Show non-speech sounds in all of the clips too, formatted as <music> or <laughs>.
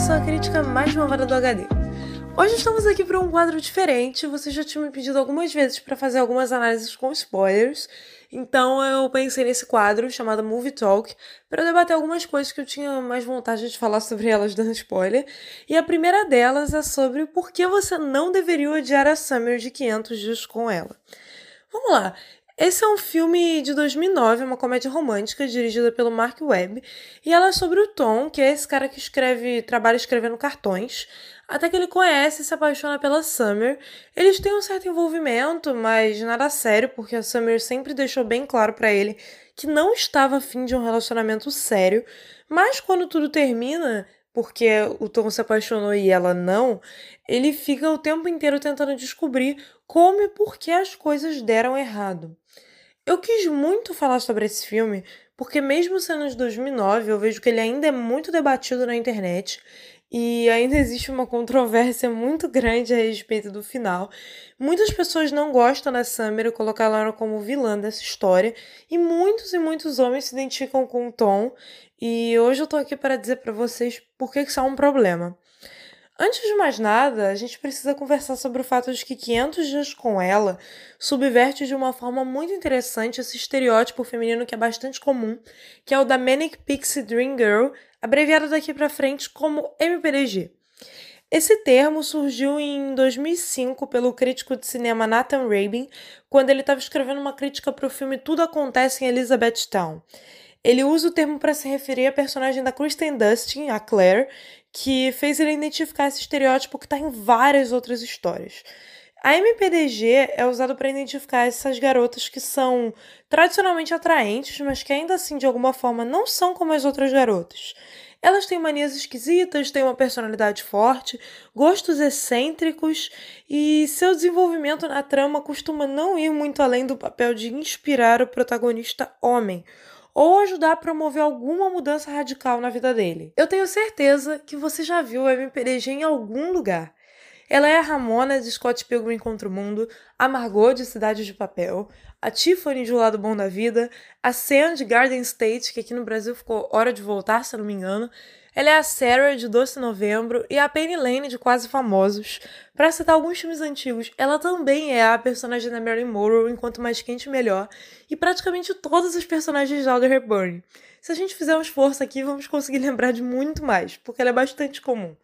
Clara e eu sou a crítica mais malvada do HD. Hoje estamos aqui para um quadro diferente. Você já tinha me pedido algumas vezes para fazer algumas análises com spoilers, então eu pensei nesse quadro chamado Movie Talk para debater algumas coisas que eu tinha mais vontade de falar sobre elas dando spoiler. E a primeira delas é sobre por que você não deveria odiar a Summer de 500 dias com ela. Vamos lá. Esse é um filme de 2009, uma comédia romântica dirigida pelo Mark Webb, e ela é sobre o Tom, que é esse cara que escreve, trabalha escrevendo cartões, até que ele conhece e se apaixona pela Summer. Eles têm um certo envolvimento, mas nada sério, porque a Summer sempre deixou bem claro para ele que não estava afim de um relacionamento sério. Mas quando tudo termina, porque o Tom se apaixonou e ela não, ele fica o tempo inteiro tentando descobrir como e por que as coisas deram errado. Eu quis muito falar sobre esse filme porque, mesmo sendo de 2009, eu vejo que ele ainda é muito debatido na internet e ainda existe uma controvérsia muito grande a respeito do final. Muitas pessoas não gostam da Summer e colocam ela como vilã dessa história, e muitos e muitos homens se identificam com o Tom. E hoje eu tô aqui para dizer para vocês por que isso é um problema. Antes de mais nada, a gente precisa conversar sobre o fato de que 500 dias com ela subverte de uma forma muito interessante esse estereótipo feminino que é bastante comum, que é o da Manic Pixie Dream Girl, abreviado daqui para frente como MPDG. Esse termo surgiu em 2005 pelo crítico de cinema Nathan Rabin, quando ele estava escrevendo uma crítica para o filme Tudo Acontece em Elizabethtown. Ele usa o termo para se referir à personagem da Kristen Dustin, a Claire, que fez ele identificar esse estereótipo que está em várias outras histórias. A MPDG é usado para identificar essas garotas que são tradicionalmente atraentes, mas que ainda assim de alguma forma não são como as outras garotas. Elas têm manias esquisitas, têm uma personalidade forte, gostos excêntricos e seu desenvolvimento na trama costuma não ir muito além do papel de inspirar o protagonista homem ou ajudar a promover alguma mudança radical na vida dele. Eu tenho certeza que você já viu a MPDG em algum lugar. Ela é a Ramona de Scott Pilgrim contra o Mundo, a Margot de Cidade de Papel, a Tiffany de O Lado Bom da Vida, a Sam de Garden State, que aqui no Brasil ficou Hora de Voltar, se eu não me engano, ela é a Sarah de Doce Novembro e a Penny Lane de Quase Famosos. Para citar alguns filmes antigos, ela também é a personagem da Mary Morrow enquanto Mais Quente Melhor e praticamente todas as personagens de Audrey Hepburn. Se a gente fizer um esforço aqui, vamos conseguir lembrar de muito mais, porque ela é bastante comum.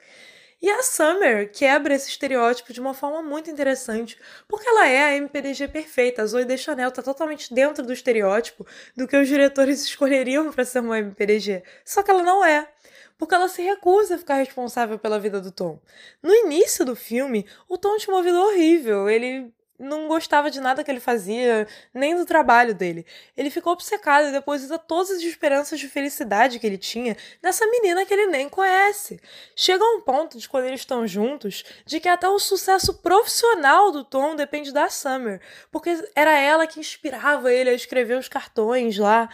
E a Summer quebra esse estereótipo de uma forma muito interessante, porque ela é a MPDG perfeita. A Zoe Deschanel está totalmente dentro do estereótipo do que os diretores <laughs> escolheriam para ser uma MPDG. Só que ela não é porque ela se recusa a ficar responsável pela vida do Tom. No início do filme, o Tom tinha uma vida horrível. Ele não gostava de nada que ele fazia, nem do trabalho dele. Ele ficou obcecado e deposita todas as esperanças de felicidade que ele tinha nessa menina que ele nem conhece. Chega a um ponto de quando eles estão juntos, de que até o sucesso profissional do Tom depende da Summer, porque era ela que inspirava ele a escrever os cartões lá.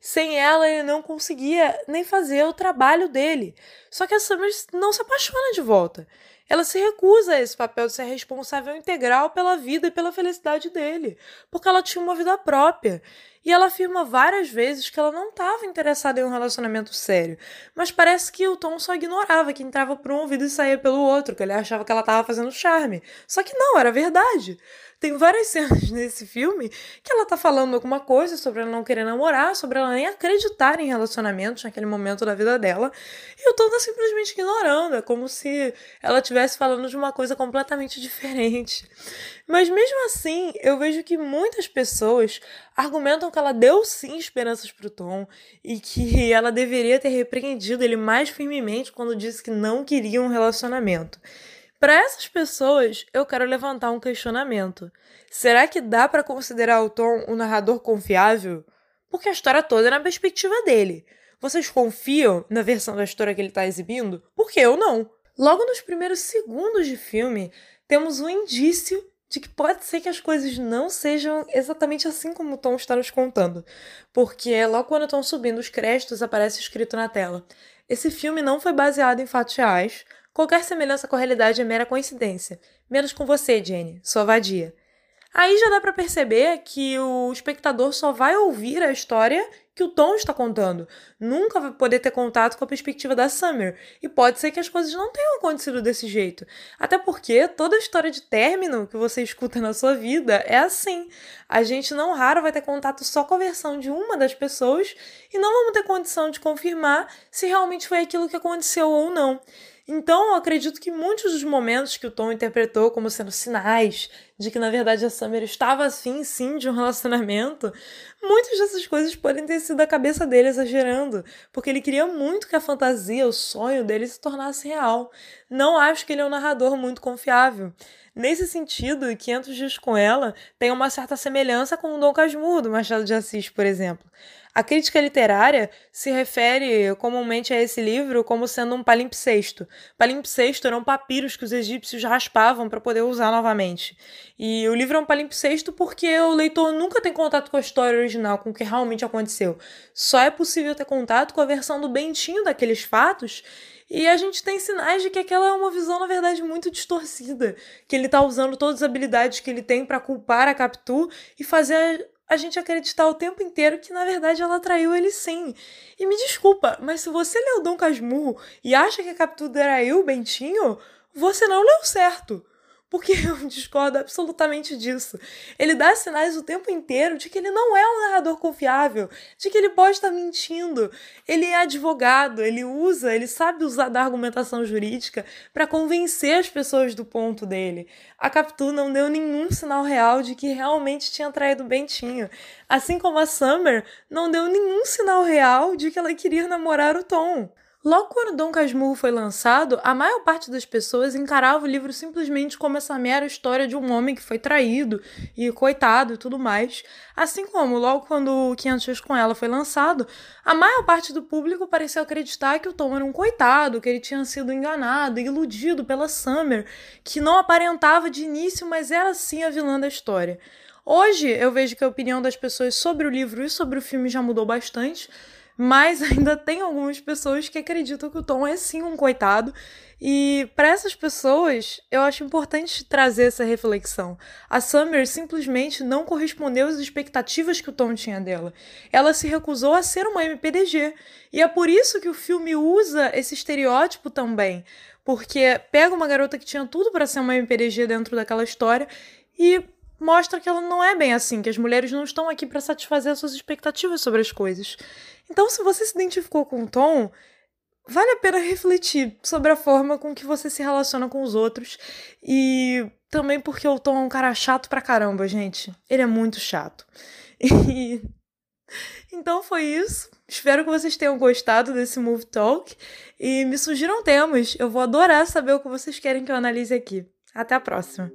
Sem ela, ele não conseguia nem fazer o trabalho dele. Só que a Summer não se apaixona de volta. Ela se recusa a esse papel de ser responsável integral pela vida e pela felicidade dele, porque ela tinha uma vida própria. E ela afirma várias vezes que ela não estava interessada em um relacionamento sério, mas parece que o Tom só ignorava, que entrava por um ouvido e saía pelo outro, que ele achava que ela estava fazendo charme. Só que não, era verdade. Tem várias <laughs> cenas nesse filme que ela tá falando alguma coisa sobre ela não querer namorar, sobre ela nem acreditar em relacionamentos naquele momento da vida dela. E o Tom tá simplesmente ignorando. É como se ela estivesse falando de uma coisa completamente <laughs> diferente. Mas mesmo assim, eu vejo que muitas pessoas argumentam que ela deu sim esperanças pro Tom e que <laughs> ela deveria ter repreendido ele mais firmemente quando disse que não queria um relacionamento. Para essas pessoas, eu quero levantar um questionamento. Será que dá para considerar o Tom um narrador confiável? Porque a história toda é na perspectiva dele. Vocês confiam na versão da história que ele está exibindo? Porque eu não. Logo nos primeiros segundos de filme, temos um indício de que pode ser que as coisas não sejam exatamente assim como o Tom está nos contando. Porque logo quando estão subindo os créditos, aparece escrito na tela: Esse filme não foi baseado em fatos reais, Qualquer semelhança com a realidade é mera coincidência. Menos com você, Jenny, sua vadia. Aí já dá para perceber que o espectador só vai ouvir a história que o Tom está contando. Nunca vai poder ter contato com a perspectiva da Summer. E pode ser que as coisas não tenham acontecido desse jeito. Até porque toda história de término que você escuta na sua vida é assim. A gente não raro vai ter contato só com a versão de uma das pessoas e não vamos ter condição de confirmar se realmente foi aquilo que aconteceu ou não. Então, eu acredito que muitos dos momentos que o Tom interpretou como sendo sinais de que, na verdade, a Summer estava assim, sim, de um relacionamento, muitas dessas coisas podem ter sido a cabeça dele exagerando, porque ele queria muito que a fantasia, o sonho dele se tornasse real. Não acho que ele é um narrador muito confiável. Nesse sentido, 500 Dias com Ela tem uma certa semelhança com o Dom Casmurro, do Machado de Assis, por exemplo. A crítica literária se refere comumente a esse livro como sendo um palimpsesto. Palimpsesto eram papiros que os egípcios raspavam para poder usar novamente. E o livro é um palimpsesto porque o leitor nunca tem contato com a história original, com o que realmente aconteceu. Só é possível ter contato com a versão do Bentinho daqueles fatos e a gente tem sinais de que aquela é uma visão, na verdade, muito distorcida. Que ele está usando todas as habilidades que ele tem para culpar a Capitu e fazer a gente acreditar o tempo inteiro que na verdade ela traiu ele sim. E me desculpa, mas se você leu Dom Casmurro e acha que a Capitu traiu o Bentinho, você não leu certo. Porque <laughs> eu discordo absolutamente disso. Ele dá sinais o tempo inteiro de que ele não é um narrador confiável, de que ele pode estar mentindo. Ele é advogado, ele usa, ele sabe usar da argumentação jurídica para convencer as pessoas do ponto dele. A Capitu não deu nenhum sinal real de que realmente tinha traído Bentinho. Assim como a Summer não deu nenhum sinal real de que ela queria namorar o Tom. Logo quando Dom Casmurro foi lançado, a maior parte das pessoas encarava o livro simplesmente como essa mera história de um homem que foi traído e coitado e tudo mais. Assim como, logo quando 500 Dias com Ela foi lançado, a maior parte do público pareceu acreditar que o Tom era um coitado, que ele tinha sido enganado iludido pela Summer, que não aparentava de início, mas era sim a vilã da história. Hoje eu vejo que a opinião das pessoas sobre o livro e sobre o filme já mudou bastante mas <laughs> ainda tem algumas pessoas que acreditam que o Tom é sim um coitado. E para essas pessoas, eu acho importante trazer essa reflexão. A Summer simplesmente não correspondeu às expectativas que o Tom tinha dela. Ela se recusou a ser uma MPDG. E é por isso que o filme usa esse estereótipo também. Porque pega uma garota que tinha tudo para ser uma MPDG dentro daquela história e mostra que ela não é bem assim, que as mulheres não estão aqui para satisfazer as suas expectativas sobre as coisas. Então, se você se identificou com o Tom, vale a pena refletir sobre a forma com que você se relaciona com os outros e também porque o Tom é um cara chato pra caramba, gente. Ele é muito chato. <laughs> E então foi isso. Espero que vocês tenham gostado desse Move Talk e me sugiram temas. Eu vou adorar saber o que vocês querem que eu analise aqui. Até a próxima.